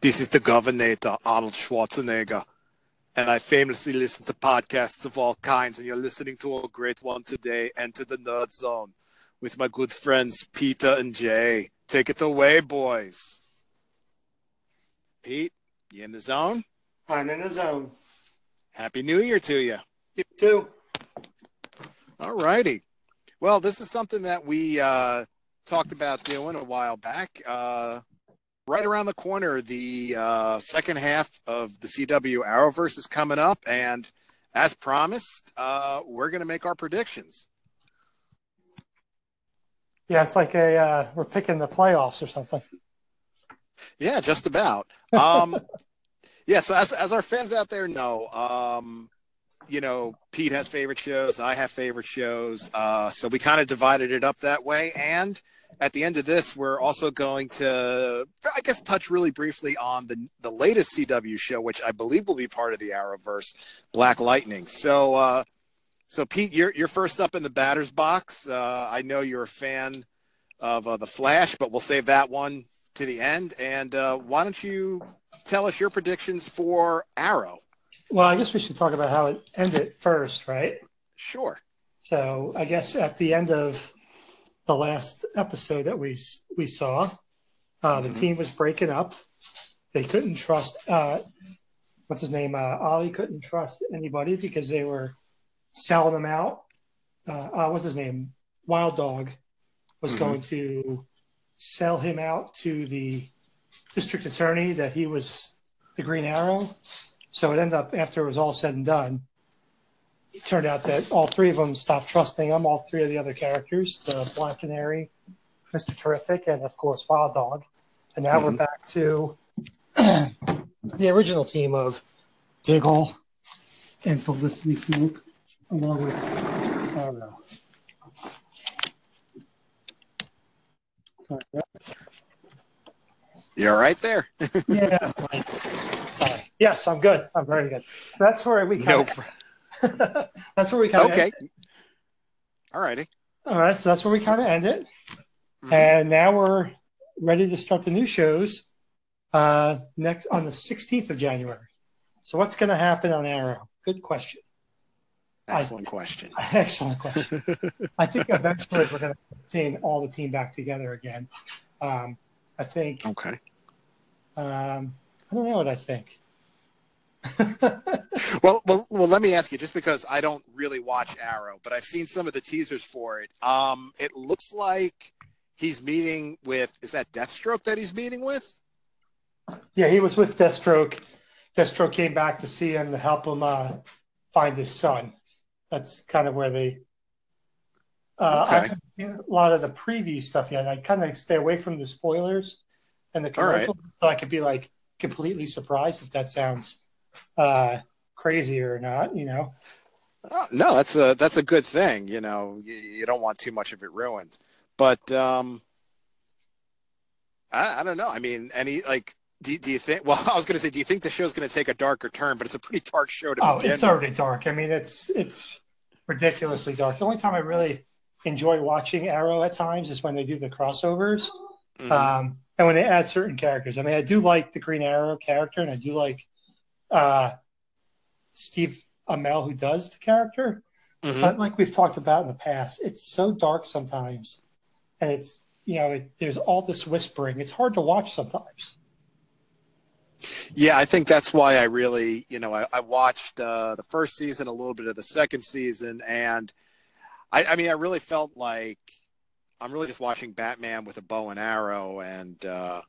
This is the Governor, Arnold Schwarzenegger. And I famously listen to podcasts of all kinds, and you're listening to a great one today, Enter the Nerd Zone, with my good friends Peter and Jay. Take it away, boys. Pete, you in the zone? I'm in the zone. Happy New Year to you. You too. All righty. Well, this is something that we uh, talked about doing a while back. Uh, right around the corner, the uh, second half of the CW Arrowverse is coming up, and as promised, uh, we're going to make our predictions. Yeah, it's like a uh, we're picking the playoffs or something. Yeah, just about. Um, yeah, so as as our fans out there know, um, you know, Pete has favorite shows, I have favorite shows, uh, so we kind of divided it up that way, and at the end of this, we're also going to, I guess, touch really briefly on the the latest CW show, which I believe will be part of the Arrowverse, Black Lightning. So, uh, so Pete, you're you're first up in the batter's box. Uh, I know you're a fan of uh, the Flash, but we'll save that one to the end. And uh, why don't you tell us your predictions for Arrow? Well, I guess we should talk about how it ended first, right? Sure. So, I guess at the end of the last episode that we we saw. Uh, the mm-hmm. team was breaking up. They couldn't trust uh, what's his name. Uh, Ollie couldn't trust anybody because they were selling him out. Uh, uh what's his name? Wild Dog was mm-hmm. going to sell him out to the district attorney that he was the Green Arrow. So it ended up after it was all said and done, it turned out that all three of them stopped trusting them. all three of the other characters, the Black Canary, Mr. Terrific, and of course Wild Dog. And now mm-hmm. we're back to the original team of Diggle and Felicity Smoak, along with, I don't know. Sorry. You're right there. yeah. Sorry. Yes, I'm good. I'm very good. That's where we kind of. that's where we kind of okay. All righty. All right, so that's where we kind of end it, mm-hmm. and now we're ready to start the new shows uh, next on the 16th of January. So what's going to happen on Arrow? Good question. Excellent I, question. Excellent question. I think eventually we're going to see all the team back together again. Um, I think. Okay. Um, I don't know what I think. well, well, well. Let me ask you, just because I don't really watch Arrow, but I've seen some of the teasers for it. Um, it looks like he's meeting with. Is that Deathstroke that he's meeting with? Yeah, he was with Deathstroke. Deathstroke came back to see him to help him uh, find his son. That's kind of where they. Uh, okay. a lot of the preview stuff yet. I kind of stay away from the spoilers and the commercial, right. so I could be like completely surprised if that sounds uh, crazy or not, you know. Oh, no, that's a that's a good thing. You know, you, you don't want too much of it ruined. But um, I, I don't know. I mean, any like, do, do you think? Well, I was going to say, do you think the show's going to take a darker turn? But it's a pretty dark show to oh, begin. it's already dark. I mean, it's it's ridiculously dark. The only time I really enjoy watching Arrow at times is when they do the crossovers, mm-hmm. um, and when they add certain characters. I mean, I do like the Green Arrow character, and I do like uh, Steve Amell who does the character. Mm-hmm. But like we've talked about in the past, it's so dark sometimes, and it's you know it, there's all this whispering. It's hard to watch sometimes. Yeah, I think that's why I really, you know, I, I watched uh, the first season, a little bit of the second season, and I, I mean, I really felt like I'm really just watching Batman with a bow and arrow, and uh,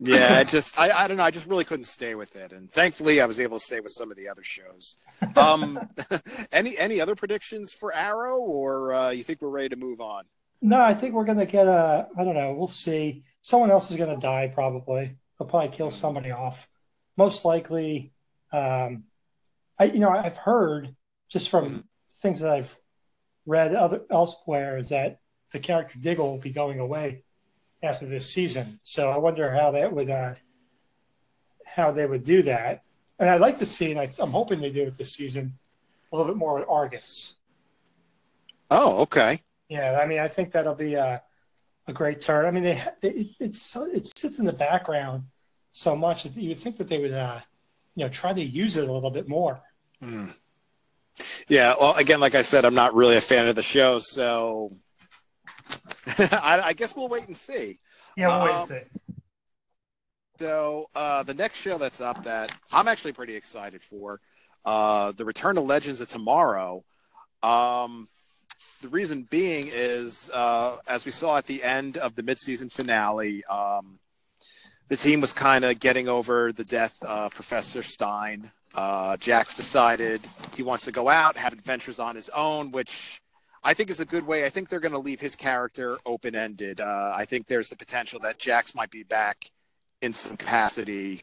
yeah, I just I, I don't know. I just really couldn't stay with it, and thankfully I was able to stay with some of the other shows. Um, any any other predictions for Arrow, or uh, you think we're ready to move on? No, I think we're gonna get a. I don't know. We'll see. Someone else is gonna die probably. They'll probably kill somebody off. Most likely, um, I you know I've heard just from mm-hmm. things that I've read other elsewhere is that the character Diggle will be going away after this season. So I wonder how that would uh, how they would do that. And I'd like to see, and I, am hoping they do it this season, a little bit more with Argus. Oh, okay. Yeah, I mean, I think that'll be a, a great turn. I mean, they, they it's it sits in the background so much that you would think that they would, uh, you know, try to use it a little bit more. Mm. Yeah. Well, again, like I said, I'm not really a fan of the show, so I, I, guess we'll wait and see. Yeah, we'll um, wait and um, see. So uh, the next show that's up that I'm actually pretty excited for, uh, the Return of Legends of Tomorrow. Um, the reason being is, uh, as we saw at the end of the midseason finale, um, the team was kind of getting over the death of Professor Stein. Uh, Jax decided he wants to go out, have adventures on his own, which I think is a good way. I think they're going to leave his character open ended. Uh, I think there's the potential that Jax might be back in some capacity,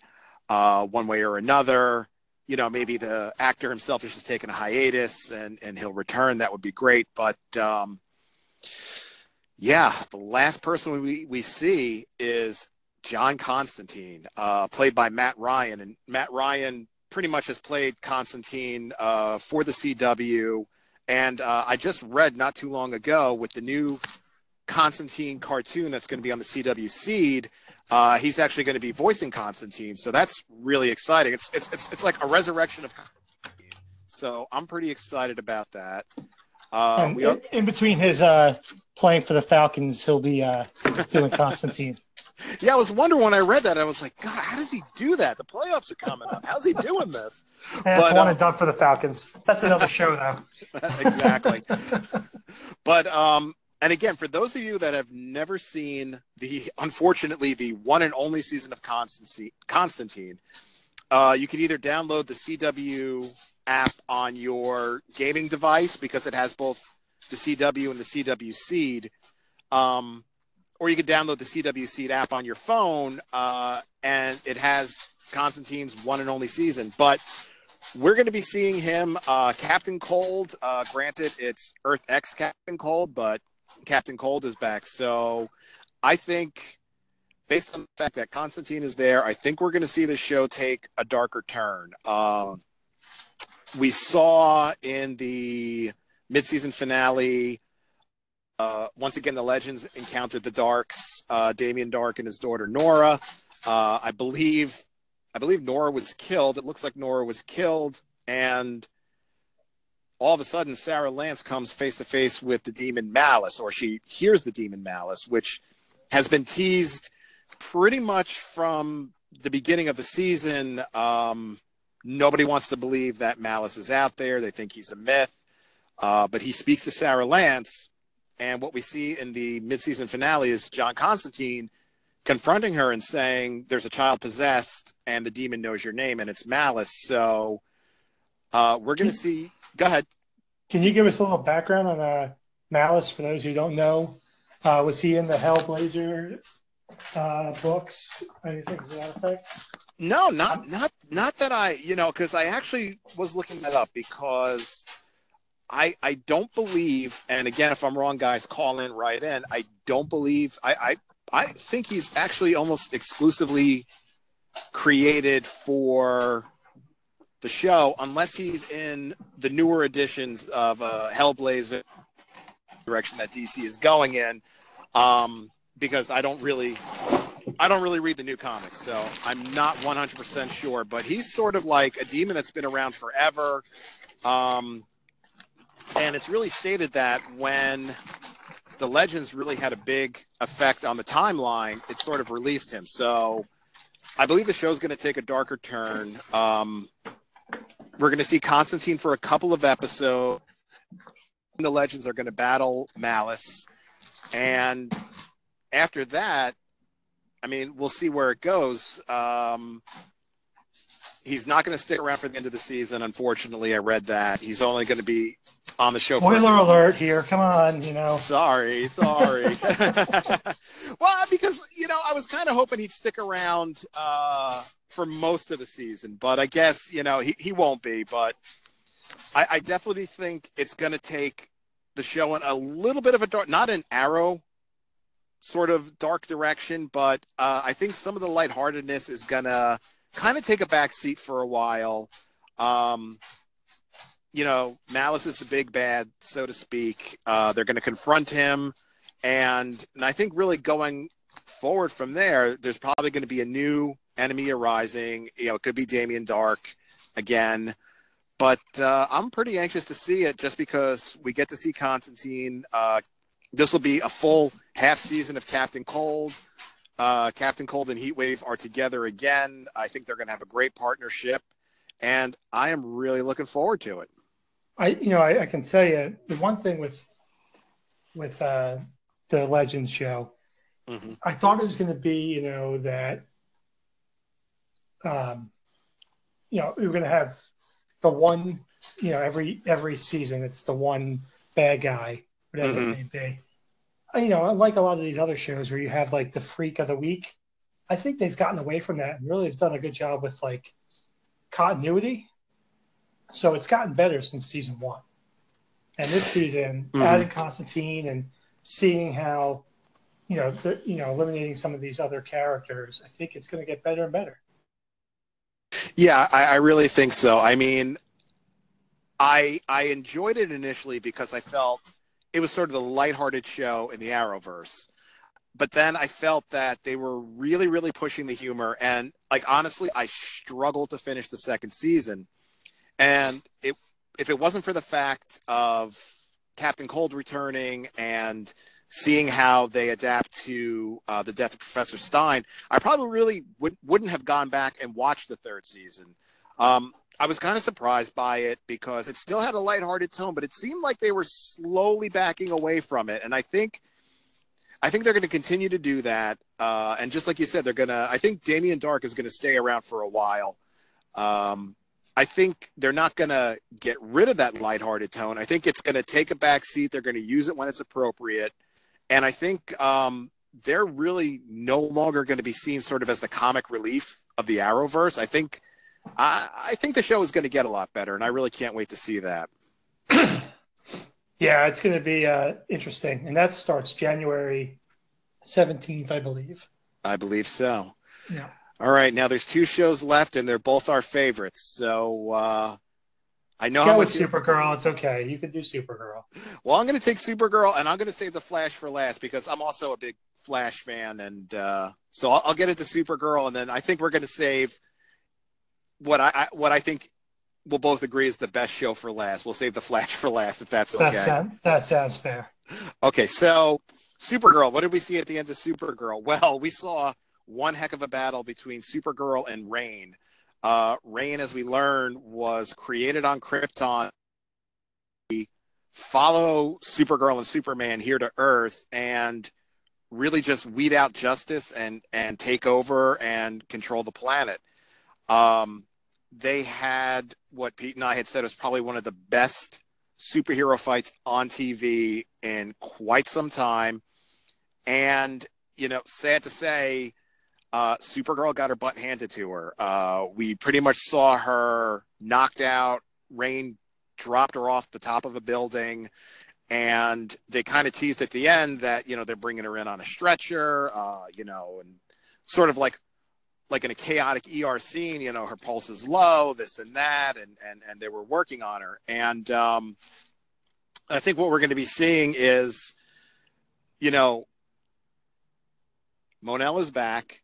uh, one way or another. You know, maybe the actor himself is just taking a hiatus and, and he'll return. That would be great. But um, yeah, the last person we, we see is John Constantine, uh, played by Matt Ryan. And Matt Ryan pretty much has played Constantine uh, for the CW. And uh, I just read not too long ago with the new Constantine cartoon that's going to be on the CW Seed. Uh, he's actually going to be voicing Constantine, so that's really exciting. It's it's it's, it's like a resurrection of. So I'm pretty excited about that. Uh, we are... in, between his uh, playing for the Falcons, he'll be uh, doing Constantine. yeah, I was wondering when I read that. I was like, God, how does he do that? The playoffs are coming up. How's he doing this? That's one uh, and done for the Falcons. That's another show, though. exactly. but um, and again, for those of you that have never seen the, unfortunately, the one and only season of Constantine, Constantine uh, you can either download the CW app on your gaming device because it has both the CW and the CW Seed. Um, or you can download the CW Seed app on your phone, uh, and it has Constantine's one and only season. But we're going to be seeing him, uh, Captain Cold. Uh, granted, it's Earth X Captain Cold, but Captain Cold is back. So I think, based on the fact that Constantine is there, I think we're going to see the show take a darker turn. Um, we saw in the midseason finale. Uh, once again, the legends encountered the Darks, uh, Damien Darhk and his daughter Nora. Uh, I believe, I believe Nora was killed. It looks like Nora was killed, and all of a sudden Sarah Lance comes face to face with the demon Malice, or she hears the demon Malice, which has been teased pretty much from the beginning of the season. Um, nobody wants to believe that Malice is out there. They think he's a myth. Uh, but he speaks to Sarah Lance, and what we see in the midseason finale is John Constantine confronting her and saying, "There's a child possessed, and the demon knows your name, and it's Malice." So uh, we're going to see Go ahead. Can you give us a little background on uh, Malice for those who don't know? Uh, was he in the Hellblazer uh, books? Anything to that effect? No, not not not that I you know because I actually was looking that up because I I don't believe and again if I'm wrong guys call in right in I don't believe I I I think he's actually almost exclusively created for the show unless he's in the newer editions of uh, Hellblazer direction that DC is going in. Um, because I don't really, I don't really read the new comics, so I'm not 100% sure. But he's sort of like a demon that's been around forever. Um, and it's really stated that when the legends really had a big effect on the timeline, it sort of released him. So I believe the show's going to take a darker turn. Um, we're going to see Constantine for a couple of episodes. The legends are going to battle Malice. And after that, I mean, we'll see where it goes. Um, he's not going to stick around for the end of the season. Unfortunately, I read that he's only going to be on the show. Spoiler alert! Here, come on, you know. Sorry, sorry. well, because you know, I was kind of hoping he'd stick around uh, for most of the season, but I guess you know he he won't be. But I, I definitely think it's going to take the show in a little bit of a dark, not an arrow sort of dark direction, but uh, I think some of the lightheartedness is gonna kind of take a back seat for a while. Um, you know, Malice is the big bad, so to speak. Uh, they're going to confront him, and and I think really going forward from there, there's probably going to be a new Enemy Arising. You know, it could be Damien Darhk again. But uh, I'm pretty anxious to see it just because we get to see Constantine. Uh, this will be a full half season of Captain Cold. Uh, Captain Cold and Heatwave are together again. I think they're going to have a great partnership, and I am really looking forward to it. I, you know, I, I can tell you the one thing with with uh, the Legends show, mm-hmm. I thought it was going to be, you know, that, um, you know, we were going to have the one, you know, every every season it's the one bad guy, whatever mm-hmm. it may be. You know, like a lot of these other shows where you have like the freak of the week, I think they've gotten away from that and really have done a good job with like continuity. So it's gotten better since season one. And this season, mm-hmm. adding Constantine and seeing how, you know, the, you know, eliminating some of these other characters, I think it's going to get better and better. Yeah, I, I really think so. I mean, I I enjoyed it initially because I felt it was sort of the lighthearted show in the Arrowverse. But then I felt that they were really, really pushing the humor. And like honestly, I struggled to finish the second season. And it if it wasn't for the fact of Captain Cold returning and seeing how they adapt to uh, the death of Professor Stein, I probably really would, wouldn't have gone back and watched the third season. Um, I was kind of surprised by it because it still had a lighthearted tone, but it seemed like they were slowly backing away from it. And I think, I think they're going to continue to do that. Uh, and just like you said, they're going to. I think Damien Darhk is going to stay around for a while. Um, I think they're not going to get rid of that lighthearted tone. I think it's going to take a back seat. They're going to use it when it's appropriate. And I think um, they're really no longer going to be seen sort of as the comic relief of the Arrowverse. I think I, I think the show is going to get a lot better, and I really can't wait to see that. yeah, it's going to be uh, interesting, and that starts January seventeenth, I believe. I believe so. Yeah. All right, now there's two shows left, and they're both our favorites. So uh, I know Go how much Supergirl. It's okay. You can do Supergirl. Well, I'm going to take Supergirl, and I'm going to save the Flash for last because I'm also a big Flash fan, and uh, so I'll, I'll, get into Supergirl, and then I think we're going to save what I, what I think we'll both agree is the best show for last. We'll save the Flash for last if that's okay. That, sound, that sounds fair. Okay, so Supergirl. What did we see at the end of Supergirl? Well, we saw one heck of a battle between Supergirl and Reign. Uh, Reign, as we learned, was created on Krypton. We Follow Supergirl and Superman here to Earth and really just weed out justice and and take over and control the planet. Um, they had what Pete and I had said was probably one of the best superhero fights on TV in quite some time. And, you know, sad to say, uh, Supergirl got her butt handed to her. Uh, we pretty much saw her knocked out. Reign dropped her off the top of a building, and they kind of teased at the end that you know they're bringing her in on a stretcher, uh, you know, and sort of like like in a chaotic ER scene, you know, her pulse is low, this and that, and and and they were working on her, and um, I think what we're going to be seeing is, you know, Mon-El is back.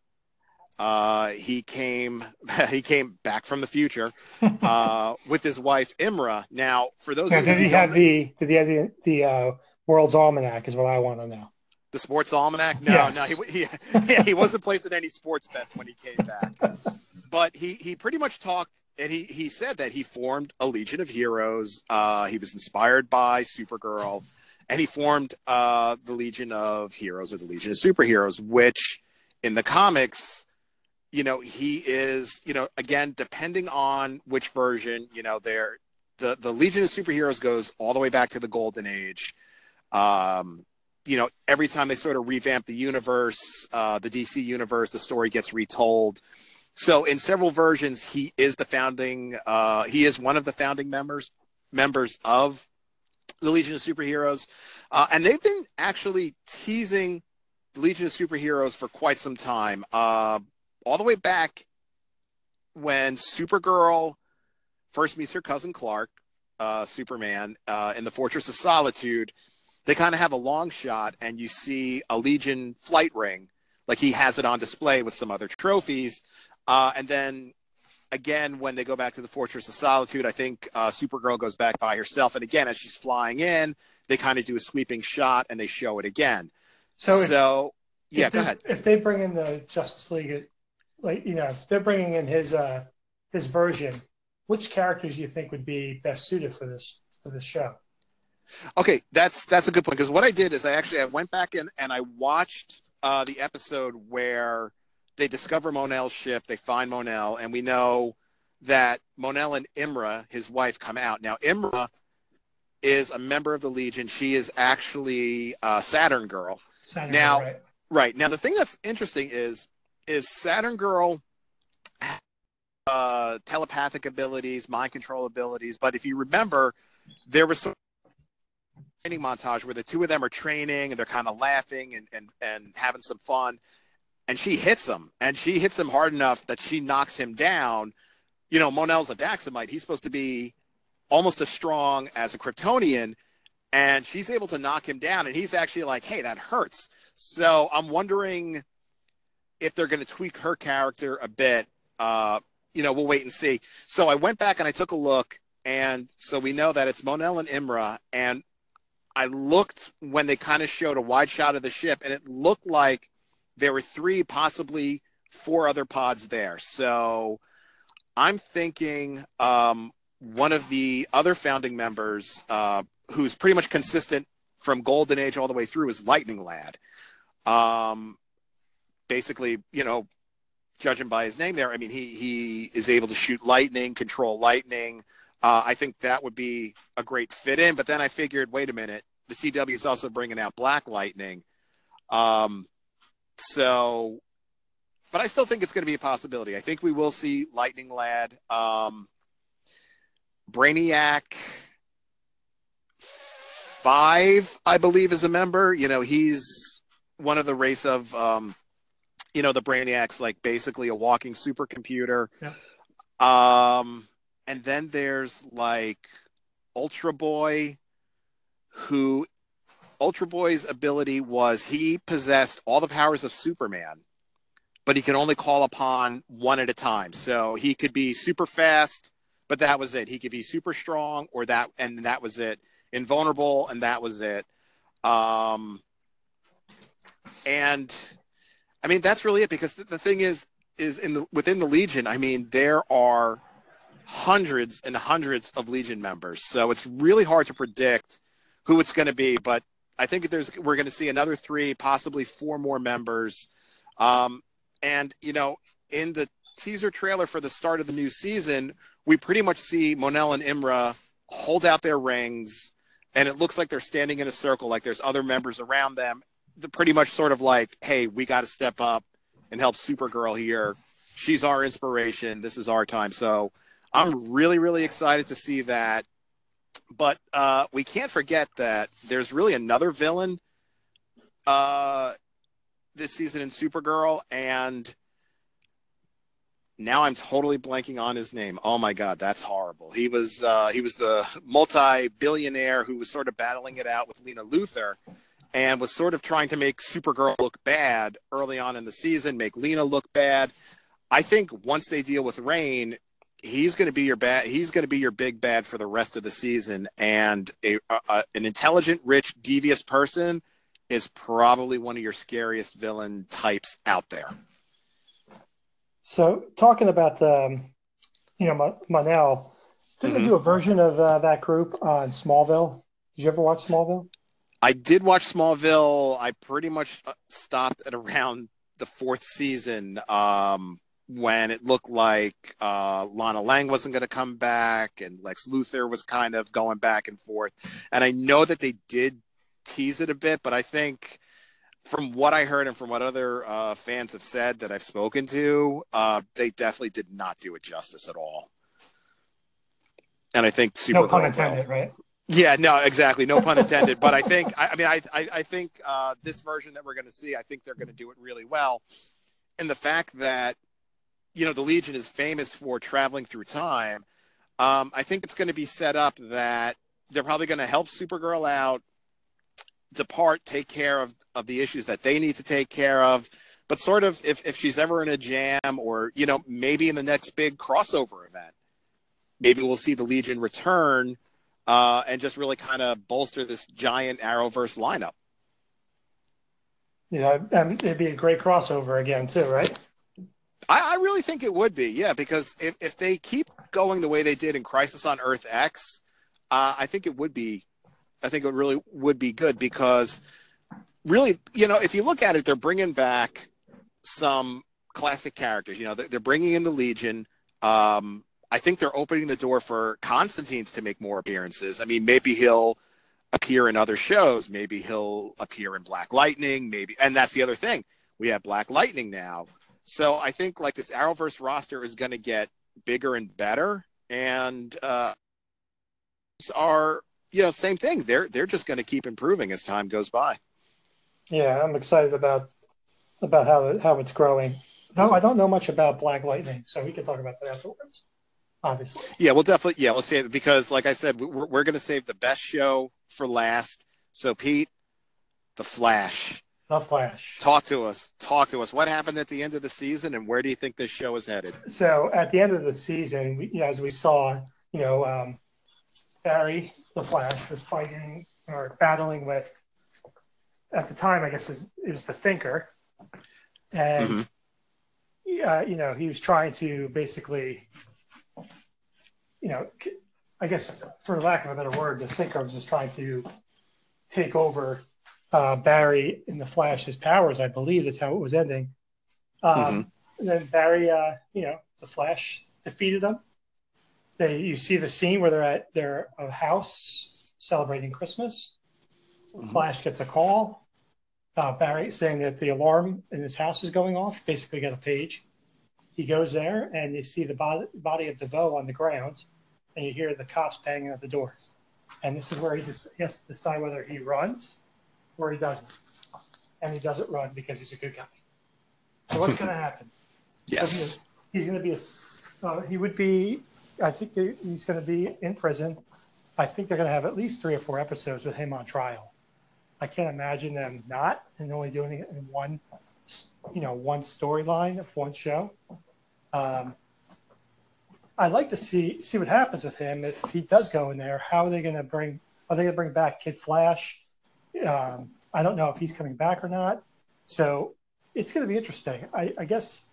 Uh, he came he came back from the future uh, with his wife Imra. Now, for those now, did he have the did he have the the uh, World's Almanac? Is what I want to know. The Sports Almanac? No, yes. no, he, he he wasn't placing any sports bets when he came back. but he he pretty much talked and he he said that he formed a Legion of Heroes. Uh, he was inspired by Supergirl, and he formed uh, the Legion of Heroes or the Legion of Superheroes, which in the comics you know, he is, you know, again, depending on which version, you know, there, the, the Legion of Superheroes goes all the way back to the Golden Age. Um, you know, every time they sort of revamp the universe, uh, the DC universe, the story gets retold. So in several versions, he is the founding, uh, he is one of the founding members, members of the Legion of Superheroes. Uh, and they've been actually teasing the Legion of Superheroes for quite some time. Uh, all the way back when Supergirl first meets her cousin Clark, uh, Superman, uh, in the Fortress of Solitude, they kind of have a long shot, and you see a Legion flight ring, like he has it on display with some other trophies. Uh, and then again, when they go back to the Fortress of Solitude, I think uh, Supergirl goes back by herself. And again, as she's flying in, they kind of do a sweeping shot and they show it again. So, so if, yeah, if go they- ahead. If they bring in the Justice League, like you know, if they're bringing in his uh his version, which characters do you think would be best suited for this for this show? Okay, that's that's a good point because what I did is I actually I went back in and I watched uh, the episode where they discover Mon-El's ship, they find Mon-El, and we know that Mon-El and Imra, his wife, come out. Now Imra is a member of the Legion. She is actually a Saturn girl. Saturday, Now- right? Right. Now the thing that's interesting is is Saturn Girl uh telepathic abilities, mind control abilities, but if you remember there was some training montage where the two of them are training and they're kind of laughing and, and, and having some fun and she hits him and she hits him hard enough that she knocks him down. You know, Mon-El's a Daxamite. He's supposed to be almost as strong as a Kryptonian and she's able to knock him down and he's actually like, "Hey, that hurts." So I'm wondering if they're going to tweak her character a bit. Uh, you know, we'll wait and see. So I went back and I took a look, and so we know that it's Mon-El and Imra. And I looked when they kind of showed a wide shot of the ship, and it looked like there were three, possibly four other pods there. So I'm thinking um, one of the other founding members, uh, who's pretty much consistent from Golden Age all the way through, is Lightning Lad. Um, basically, you know, judging by his name there, I mean, he he is able to shoot lightning, control lightning. Uh, I think that would be a great fit in. But then I figured, wait a minute, the CW is also bringing out Black Lightning. Um, so, but I still think it's going to be a possibility. I think we will see Lightning Lad, um, Brainiac. Five, I believe, is a member. You know, he's one of the race of um, you know the brainiacs like basically a walking supercomputer. Um and then there's like ultra boy who ultra boy's ability was he possessed all the powers of superman but he could only call upon one at a time. So he could be super fast but that was it. He could be super strong or that and that was it. Invulnerable and that was it. Um and I mean that's really it because the, the thing is is in the within the Legion. I mean there are hundreds and hundreds of Legion members, so it's really hard to predict who it's going to be. But I think there's we're going to see another three, possibly four more members. Um, and you know, in the teaser trailer for the start of the new season, we pretty much see Mon-El and Imra hold out their rings, and it looks like they're standing in a circle, like there's other members around them. They're pretty much sort of like, "Hey, we got to step up and help Supergirl here. She's our inspiration. This is our time." So I'm really, really excited to see that. But uh, we can't forget that there's really another villain uh, this season in Supergirl, and now I'm totally blanking on his name. Oh my god, that's horrible. He was uh, he was the multi-billionaire who was sort of battling it out with Lena Luthor, and was sort of trying to make Supergirl look bad early on in the season, make Lena look bad. I think once they deal with Reign, he's going to be your bad. He's going to be your big bad for the rest of the season, and a, a, an intelligent, rich, devious person is probably one of your scariest villain types out there. So talking about the, um, you know, Mon- Mon-El, didn't Mhm. they do a version of uh, that group on Smallville? Did you ever watch Smallville? I did watch Smallville. I pretty much uh, stopped at around the fourth season um, when it looked like uh, Lana Lang wasn't going to come back and Lex Luthor was kind of going back and forth. And I know that they did tease it a bit, but I think from what I heard and from what other uh, fans have said that I've spoken to, uh, they definitely did not do it justice at all. And I think Supergirl No pun will. intended, right? Yeah, no, exactly. No pun intended. but I think, I, I mean, I, I, I think uh, this version that we're going to see, I think they're going to do it really well. And the fact that, you know, the Legion is famous for traveling through time, um, I think it's going to be set up that they're probably going to help Supergirl out, depart, take care of, of the issues that they need to take care of. but sort of if, if she's ever in a jam or, you know, maybe in the next big crossover event, maybe we'll see the Legion return uh, and just really kind of bolster this giant Arrowverse lineup. Yeah, and it'd be a great crossover again too, right? I, I, really think it would be, yeah, because if, if they keep going the way they did in Crisis on Earth X, uh, I think it would be, I think it really would be good because really, you know, if you look at it, they're bringing back some classic characters. You know, they're, they're bringing in the Legion. Um, I think they're opening the door for Constantine to make more appearances. I mean, maybe he'll appear in other shows. Maybe he'll appear in Black Lightning. Maybe, and that's the other thing. We have Black Lightning now. So I think like this Arrowverse roster is going to get bigger and better, and uh, are you know same thing. They're they're just going to keep improving as time goes by. Yeah, I'm excited about about how how it's growing. Though I don't know much about Black Lightning, so we can talk about that afterwards. Obviously. Yeah, we'll definitely. Yeah, we'll see it because, like I said, we're, we're going to save the best show for last. So, Pete, the Flash. The Flash. Talk to us. Talk to us. What happened at the end of the season, and where do you think this show is headed? So, at the end of the season, we, you know, as we saw, you know, um, Barry the Flash was fighting or battling with, at the time, I guess it was, it was the Thinker, and mm-hmm. uh, you know he was trying to basically, you know, I guess for lack of a better word, the Thinker was just trying to take over uh, Barry in the Flash's powers. I believe that's how it was ending. Um, mm-hmm. And then Barry, uh, you know, the Flash defeated them. They, you see the scene where they're at their uh, house celebrating Christmas. Mm-hmm. Flash gets a call. Uh, Barry saying that the alarm in his house is going off. Basically, got a page. He goes there and you see the body, body of DeVoe on the ground, and you hear the cops banging at the door. And this is where he, just, he has to decide whether he runs or he doesn't. And he doesn't run because he's a good guy. So what's going to happen? Yes. he's going to be a. Uh, he would be. I think he's going to be in prison. I think they're going to have at least three or four episodes with him on trial. I can't imagine them not and only doing it in one, you know, one storyline of one show. Um, I'd like to see see what happens with him if he does go in there. How are they going to bring? Are they going to bring back Kid Flash? Um, I don't know if he's coming back or not. So it's going to be interesting. I, I guess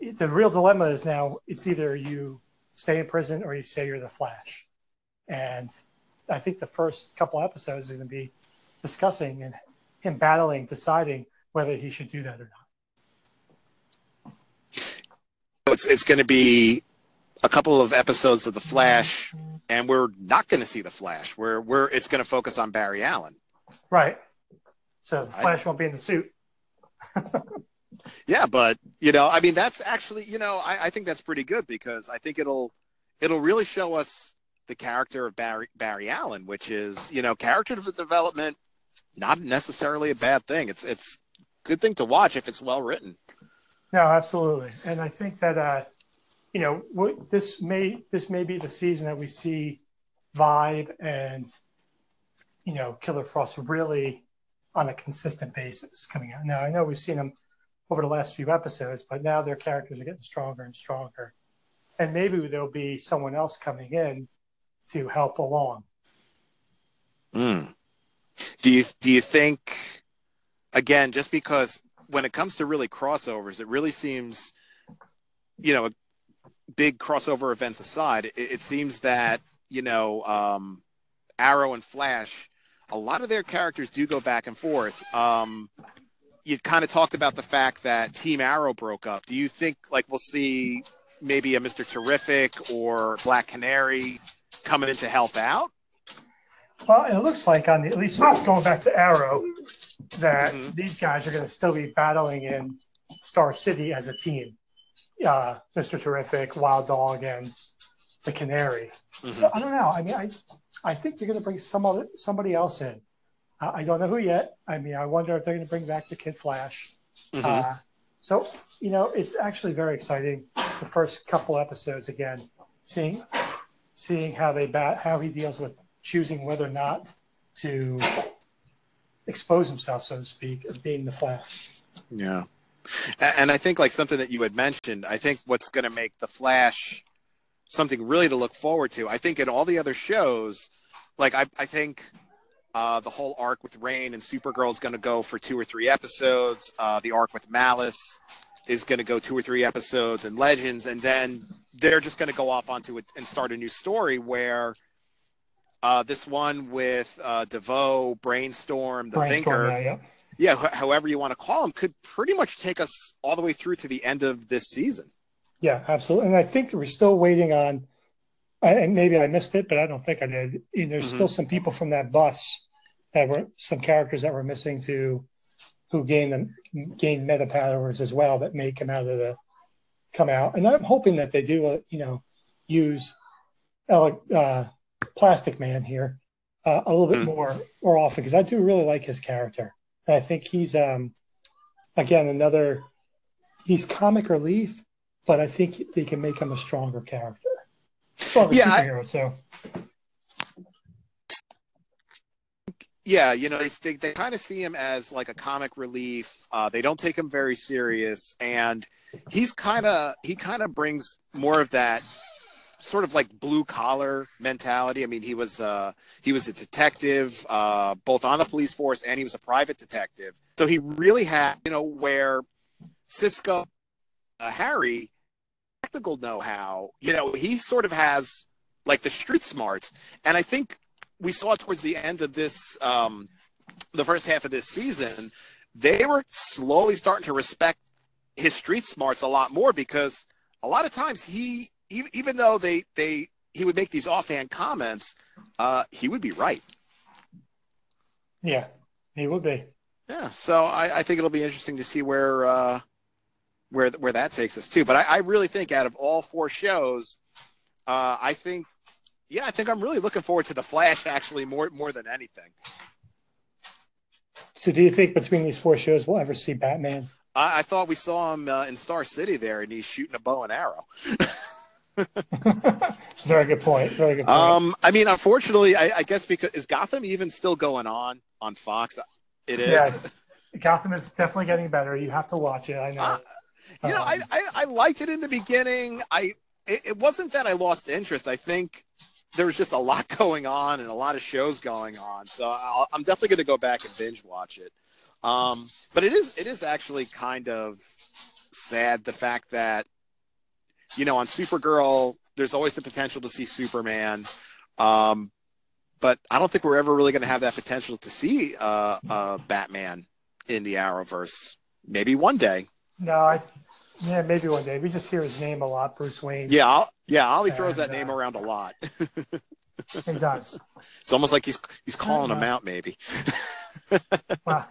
the real dilemma is now it's either you stay in prison or you say you're the Flash. And I think the first couple episodes are going to be discussing and him battling, deciding whether he should do that or not. It's, it's going to be a couple of episodes of The Flash, and we're not going to see The Flash. We're, we're, it's going to focus on Barry Allen. Right. So the Flash I, won't be in the suit. yeah, but you know, I mean, that's actually, you know, I, I think that's pretty good because I think it'll it'll really show us the character of Barry Barry Allen, which is, you know, character development, not necessarily a bad thing. It's it's good thing to watch if it's well written. No, absolutely, and I think that uh, you know, this may this may be the season that we see Vibe and you know, Killer Frost really on a consistent basis coming out. Now, I know we've seen them over the last few episodes, but now their characters are getting stronger and stronger. And maybe there'll be someone else coming in to help along. Mm. Do you do you think again, just because when it comes to really crossovers, it really seems, you know, big crossover events aside, it, it seems that you know um, Arrow and Flash a lot of their characters do go back and forth. Um, you kind of talked about the fact that Team Arrow broke up. Do you think like we'll see maybe a Mister Terrific or Black Canary coming in to help out? Well, it looks like on the at least going back to Arrow that mm-hmm. these guys are going to still be battling in Star City as a team. Uh, Mister Terrific, Wild Dog, and the Canary. Mm-hmm. So I don't know. I mean, I I think they're going to bring some other somebody else in. Uh, I don't know who yet. I mean, I wonder if they're going to bring back the Kid Flash. Mm-hmm. Uh, so you know, it's actually very exciting. The first couple episodes again, seeing seeing how they bat how he deals with choosing whether or not to expose himself, so to speak, as being the Flash. Yeah. And I think like something that you had mentioned, I think what's going to make the Flash something really to look forward to. I think in all the other shows, like I, I think uh, the whole arc with Reign and Supergirl is going to go for two or three episodes. Uh, the arc with Malice is going to go two or three episodes, and Legends, and then they're just going to go off onto it and start a new story where uh, this one with uh, DeVoe, Brainstorm, the Brainstorm, Thinker, yeah, yeah. yeah, however you want to call them, could pretty much take us all the way through to the end of this season. Yeah, absolutely. And I think we're still waiting on, and maybe I missed it, but I don't think I did. There's Mhm. still some people from that bus that were some characters that were missing to, who gained them gained meta powers as well that may come out of the come out. And I'm hoping that they do, uh, you know, use uh, Plastic Man here uh, a little bit Hmm. more more often because I do really like his character. And I think he's um again another he's comic relief, but I think they can make him a stronger character. Stronger Yeah, I- superhero, so Yeah, you know, they they, they kind of see him as like a comic relief. Uh, they don't take him very serious, and he's kind of he kind of brings more of that sort of like blue collar mentality. I mean, he was uh, he was a detective, uh, both on the police force and he was a private detective. So he really had, you know, where Cisco, uh, Harry, technical know how. You know, he sort of has like the street smarts, and I think we saw towards the end of this, um, the first half of this season, they were slowly starting to respect his street smarts a lot more because a lot of times he, e- even though they they he would make these offhand comments, uh, he would be right. yeah, he would be. Yeah, so I, I think it'll be interesting to see where uh, where where that takes us too. But I, I really think out of all four shows, uh, I think, yeah, I think I'm really looking forward to the Flash actually more more than anything. So, do you think between these four shows we'll ever see Batman? I, I thought we saw him uh, in Star City there, and he's shooting a bow and arrow. Very good point. Very good point. Um, I mean, unfortunately, I, I guess because is Gotham even still going on on Fox? It is. Yeah. Gotham is definitely getting better. You have to watch it. I know. Uh, you know, Um, I, I I liked it in the beginning. I it, it wasn't that I lost interest. I think there was just a lot going on and a lot of shows going on. So I'll, I'm definitely going to go back and binge watch it. Um, but it is it is actually kind of sad the fact that you know on Supergirl there's always the potential to see Superman. Um, but I don't think we're ever really going to have that potential to see uh, uh, Batman in the Arrowverse. Maybe one day. no, I. Yeah, maybe one day. We just hear his name a lot, Bruce Wayne. Yeah, I'll, yeah, Ollie throws And, that name uh, around a lot. he does. It's almost like he's he's calling him out, maybe. Well,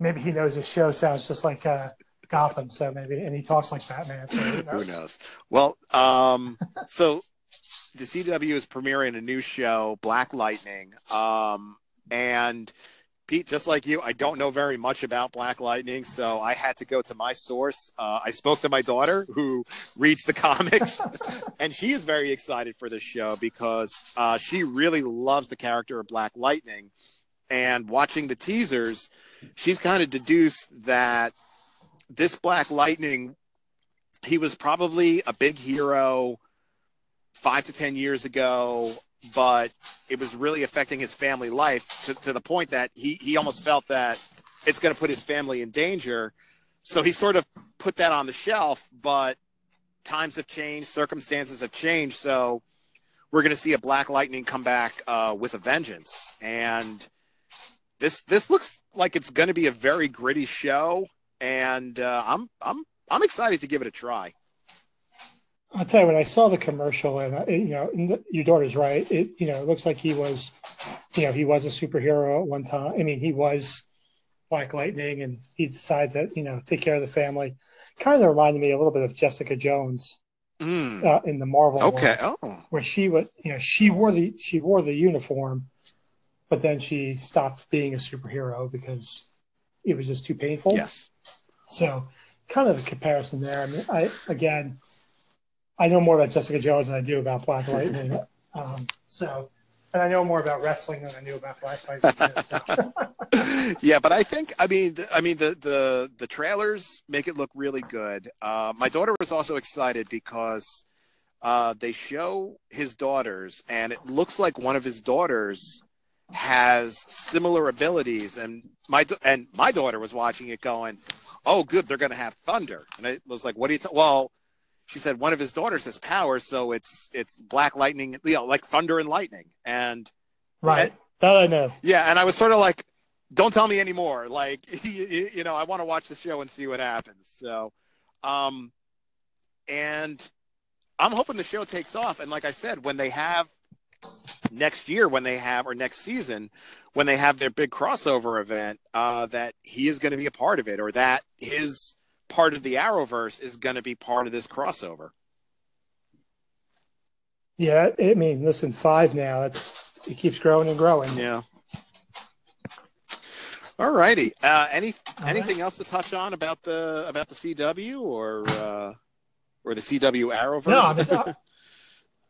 maybe he knows his show sounds just like uh, Gotham, so maybe, and he talks like Batman. So who Who knows? knows? Well, um, so the CW is premiering a new show, Black Lightning, um, and Pete, just like you, I don't know very much about Black Lightning, so I had to go to my source. Uh, I spoke to my daughter, who reads the comics, and she is very excited for this show because uh, she really loves the character of Black Lightning. And watching the teasers, she's kind of deduced that this Black Lightning, he was probably a big hero five to ten years ago, but it was really affecting his family life to, to the point that he, he almost felt that it's going to put his family in danger. So he sort of put that on the shelf, but times have changed, circumstances have changed. So we're going to see a Black Lightning come back uh, with a vengeance. And this this looks like it's going to be a very gritty show, and uh, I'm I'm I'm excited to give it a try. I'll tell you when I saw the commercial, and uh, it, you know, and the, your daughter's right. It you know, it looks like he was, you know, he was a superhero at one time. I mean, he was Black Lightning, and he decides that you know, take care of the family. Kind of reminded me a little bit of Jessica Jones Mm. uh, in the Marvel. Okay. world, Oh. where she was, you know, she wore the she wore the uniform, but then she stopped being a superhero because it was just too painful. Yes. So, kind of a comparison there. I mean, I again, I know more about Jessica Jones than I do about Black Lightning. um, so, and I know more about wrestling than I knew about Black Lightning. So. yeah, but I think I mean I mean the the the trailers make it look really good. Uh, my daughter was also excited because uh, they show his daughters, and it looks like one of his daughters has similar abilities, and my and my daughter was watching it, going, "Oh, good, they're going to have thunder," and it was like, "What do you?" T-? Well, she said one of his daughters has power, so it's it's black lightning, you know, like thunder and lightning, and right and, that I know. Yeah, and I was sort of like, "Don't tell me anymore." Like, you, you know, I want to watch the show and see what happens. So, um, and I'm hoping the show takes off. And like I said, when they have next year, when they have or next season, when they have their big crossover event, uh, that he is going to be a part of it, or that his part of the Arrowverse is going to be part of this crossover. Yeah, I mean, listen, five now. It's it keeps growing and growing. Yeah. All righty. Uh, any anything right. else to touch on about the about the CW or? Uh or the CW Arrowverse? No, I'm, just,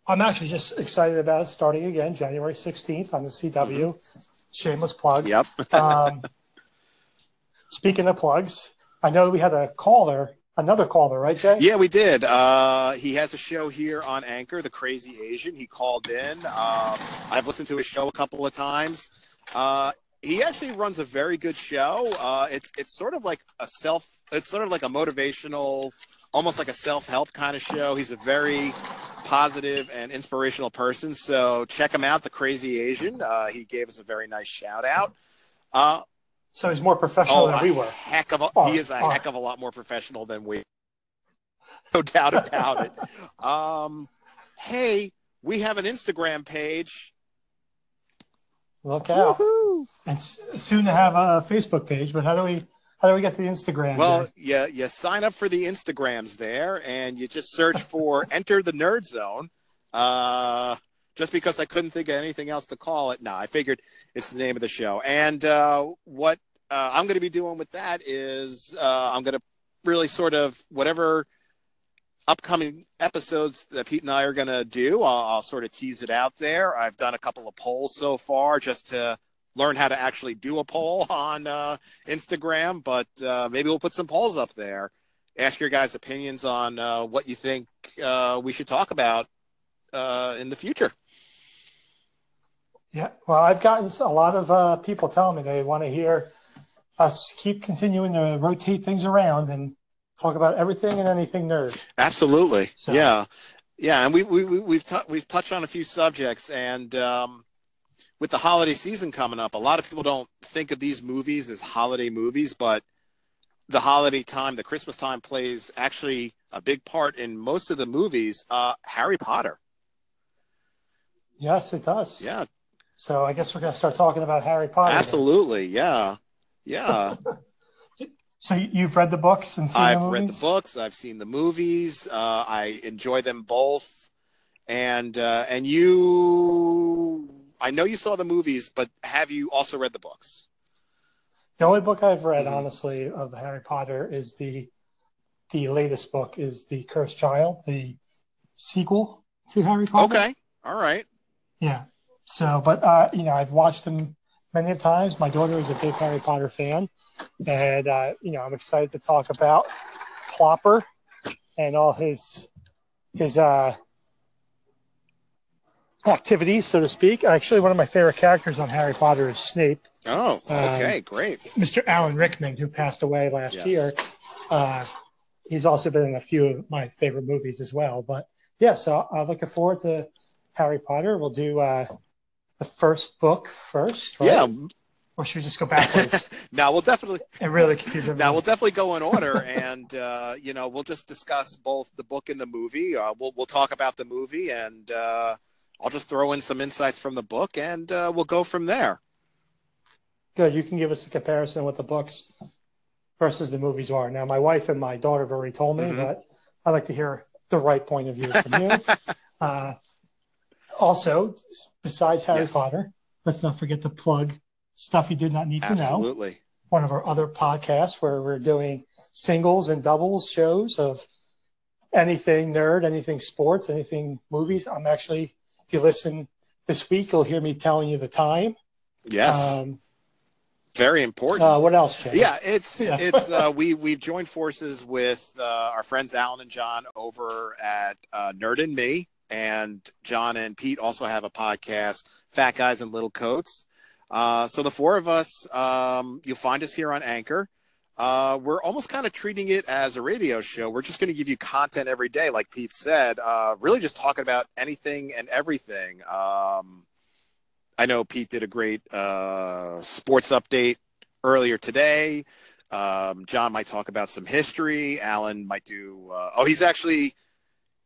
I'm actually just excited about it starting again January 16th on the CW. Mm-hmm. Shameless plug. Yep. um, speaking of plugs, I know we had a caller, another caller, right, Jay? Yeah, we did. Uh, he has a show here on Anchor, The Crazy Asian. He called in. Um, I've listened to his show a couple of times. Uh, he actually runs a very good show. Uh, it's it's sort of like a self. It's sort of like a motivational almost like a self-help kind of show. He's a very positive and inspirational person. So check him out, The Crazy Asian. Uh, he gave us a very nice shout out. Uh, so he's more professional oh, than we were. Heck of a, oh, he is a oh. heck of a lot more professional than we. No doubt about it. Um, hey, we have an Instagram page. Look out! Woo-hoo. And soon to have a Facebook page. But how do we? How do we get to the Instagram? Well, yeah, you, you sign up for the Instagrams there, and you just search for "Enter the Nerd Zone." Uh, just because I couldn't think of anything else to call it, no, I figured it's the name of the show. And uh, what uh, I'm going to be doing with that is uh, I'm going to really sort of whatever upcoming episodes that Pete and I are going to do, I'll, I'll, sort of tease it out there. I've done a couple of polls so far just to learn how to actually do a poll on uh, Instagram, but uh, maybe we'll put some polls up there. Ask your guys' opinions on uh, what you think uh, we should talk about uh, in the future. Yeah, well, I've gotten a lot of uh, people telling me they want to hear us keep continuing to rotate things around and talk about everything and anything nerd. Absolutely. So. Yeah. Yeah, and we, we, we have t- we've touched on a few subjects, and um, with the holiday season coming up, a lot of people don't think of these movies as holiday movies, but the holiday time, the Christmas time plays actually a big part in most of the movies. Uh, Harry Potter. Yes, it does. Yeah. So I guess we're going to start talking about Harry Potter. Absolutely. Yeah. Yeah. so you've read the books and seen the movies? I've the read the books. I've seen the movies. Uh, I enjoy them both. And uh, and you I know you saw the movies, but have you also read the books? The only book I've read, mm-hmm. honestly, of Harry Potter is the the latest book is the Cursed Child, the sequel to Harry Potter. Okay, all right. Yeah. So, but uh, you know, I've watched them many times. My daughter is a big Harry Potter fan, and uh, you know, I'm excited to talk about Potter and all his his uh, activities, so to speak. Actually, one of my favorite characters on Harry Potter is Snape. Oh, okay, um, great. Mr. Alan Rickman, who passed away last yes. year. Uh, he's also been in a few of my favorite movies as well. But yeah, so I'm looking forward to Harry Potter. We'll do uh, the first book first, right? Yeah. Or should we just go backwards? now we'll definitely. It really confuses me. Now we'll definitely go in order, and uh, you know we'll just discuss both the book and the movie. Uh, we'll we'll talk about the movie and uh, I'll just throw in some insights from the book, and uh, we'll go from there. Good. You can give us a comparison with the books versus the movies are. Now, my wife and my daughter have already told me, mm-hmm. but I'd like to hear the right point of view from you. uh, also, besides Harry yes. Potter, let's not forget to plug stuff you did not need Absolutely. to know. Absolutely. One of our other podcasts where we're doing singles and doubles shows of anything nerd, anything sports, anything movies. I'm actually if you listen this week you'll hear me telling you the time. Yes. Um, Very important. uh, what else, Jay? yeah, it's Yes. it's uh, we we've joined forces with uh, our friends Alan and John over at uh, Nerd and Me, and John and Pete also have a podcast, Fat Guys in Little Coats. Uh, so the four of us, um, you'll find us here on Anchor. Uh, we're almost kind of treating it as a radio show. We're just going to give you content every day, like Pete said. Uh, really, just talking about anything and everything. Um, I know Pete did a great uh, sports update earlier today. Um, John might talk about some history. Alan might do. Uh, oh, he's actually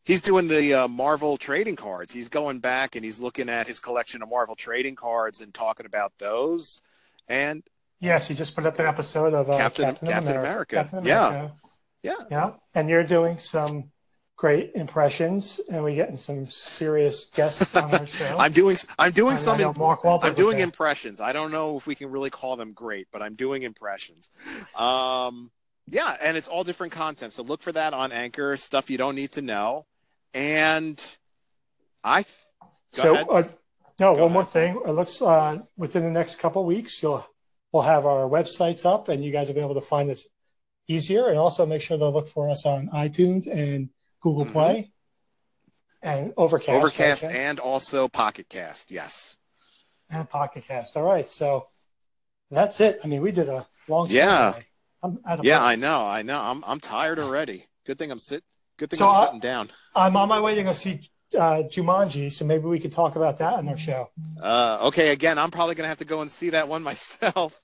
he's doing the uh, Marvel trading cards. He's going back and he's looking at his collection of Marvel trading cards and talking about those. And Yes, you just put up an episode of uh, Captain- Captain, Captain America. America. Captain Yeah. America. yeah, Yeah. And you're doing some great impressions, and we're getting some serious guests on our show. I'm doing I'm doing I some. know Mark Wahlberg I'm doing impressions. I don't know if we can really call them great, but I'm doing impressions. Um, yeah, and it's all different content. So look for that on Anchor. Stuff you don't need to know. And I, so, uh, no, Go one more thing. It looks uh, within the next couple of weeks, you'll we'll have our websites up, and you guys will be able to find us easier. And also make sure to look for us on iTunes and Google Mhm. Play and Overcast. Overcast right, and also Pocket Cast. Yes. and Pocket Cast. All right, so that's it. I mean, we did a long show Yeah. today. I'm out of Yeah, breath. I know. I know. I'm I'm tired already. Good thing I'm sit. Good thing So I'm I- sitting down. I'm on my way to go see uh, Jumanji, so maybe we could talk about that on our show. Uh, okay, again, I'm probably gonna have to go and see that one myself.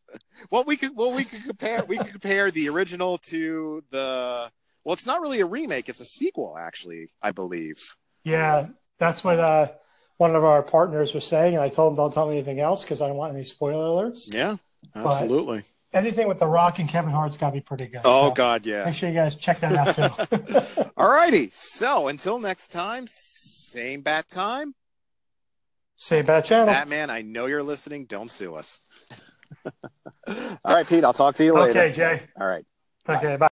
Well, we could well we could compare we could compare the original to the. Well, it's not really a remake; it's a sequel, actually. I believe. Yeah, that's what uh, one of our partners was saying, and I told him don't tell me anything else because I don't want any spoiler alerts. Yeah, absolutely. Anything with The Rock and Kevin Hart's got to be pretty good. oh so God, yeah. Make sure you guys check that out too. All righty. So until next time, same bat time. Same bat channel. Batman, I know you're listening. Don't sue us. All right, Pete. I'll talk to you later. Okay, Jay. All right. Okay, bye.